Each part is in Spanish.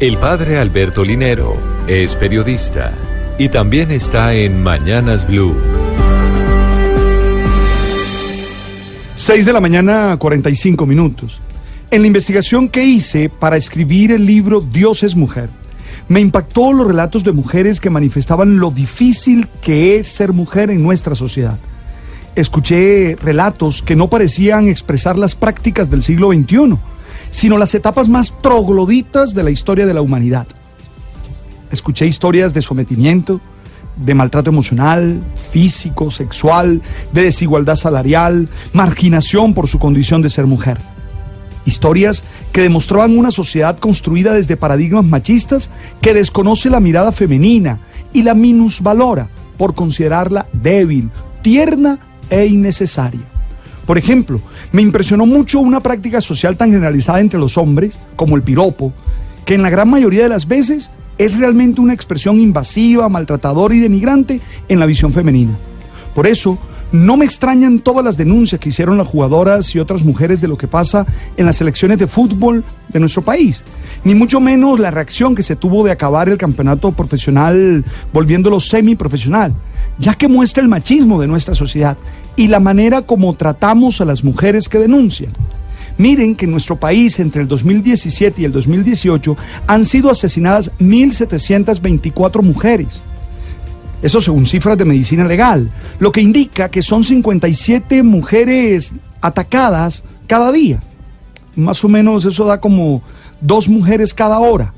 El padre Alberto Linero es periodista y también está en Mañanas Blue. 6 de la mañana, 45 minutos. En la investigación que hice para escribir el libro Dios es mujer, me impactó los relatos de mujeres que manifestaban lo difícil que es ser mujer en nuestra sociedad. Escuché relatos que no parecían expresar las prácticas del siglo XXI, sino las etapas más trogloditas de la historia de la humanidad. Escuché historias de sometimiento, de maltrato emocional, físico, sexual, de desigualdad salarial, marginación por su condición de ser mujer. Historias que demostraban una sociedad construida desde paradigmas machistas que desconoce la mirada femenina y la minusvalora por considerarla débil, tierna e innecesaria. Por ejemplo, me impresionó mucho una práctica social tan generalizada entre los hombres, como el piropo, que en la gran mayoría de las veces es realmente una expresión invasiva, maltratadora y denigrante en la visión femenina. Por eso, no me extrañan todas las denuncias que hicieron las jugadoras y otras mujeres de lo que pasa en las selecciones de fútbol de nuestro país, ni mucho menos la reacción que se tuvo de acabar el campeonato profesional volviéndolo semiprofesional, ya que muestra el machismo de nuestra sociedad y la manera como tratamos a las mujeres que denuncian. Miren que en nuestro país entre el 2017 y el 2018 han sido asesinadas 1.724 mujeres. Eso según cifras de medicina legal, lo que indica que son 57 mujeres atacadas cada día. Más o menos eso da como dos mujeres cada hora.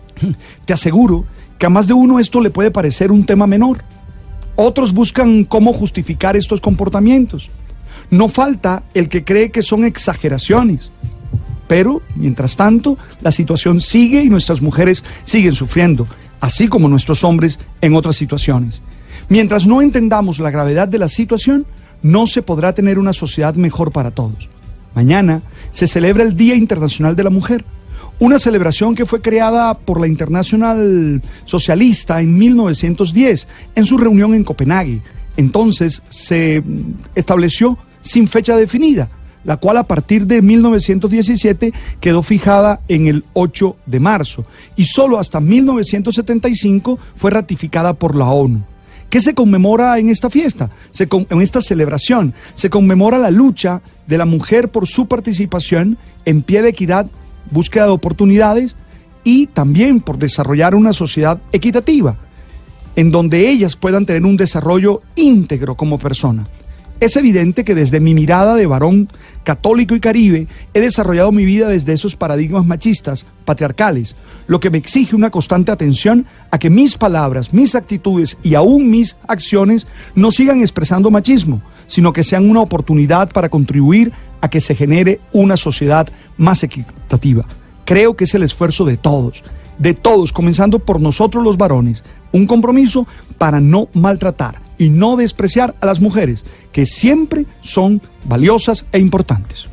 Te aseguro que a más de uno esto le puede parecer un tema menor. Otros buscan cómo justificar estos comportamientos. No falta el que cree que son exageraciones. Pero, mientras tanto, la situación sigue y nuestras mujeres siguen sufriendo, así como nuestros hombres en otras situaciones. Mientras no entendamos la gravedad de la situación, no se podrá tener una sociedad mejor para todos. Mañana se celebra el Día Internacional de la Mujer, una celebración que fue creada por la Internacional Socialista en 1910 en su reunión en Copenhague. Entonces se estableció sin fecha definida, la cual a partir de 1917 quedó fijada en el 8 de marzo y solo hasta 1975 fue ratificada por la ONU. ¿Qué se conmemora en esta fiesta? En esta celebración se conmemora la lucha de la mujer por su participación en pie de equidad, búsqueda de oportunidades y también por desarrollar una sociedad equitativa, en donde ellas puedan tener un desarrollo íntegro como persona. Es evidente que desde mi mirada de varón católico y caribe he desarrollado mi vida desde esos paradigmas machistas, patriarcales, lo que me exige una constante atención a que mis palabras, mis actitudes y aún mis acciones no sigan expresando machismo, sino que sean una oportunidad para contribuir a que se genere una sociedad más equitativa. Creo que es el esfuerzo de todos, de todos, comenzando por nosotros los varones, un compromiso para no maltratar y no despreciar a las mujeres, que siempre son valiosas e importantes.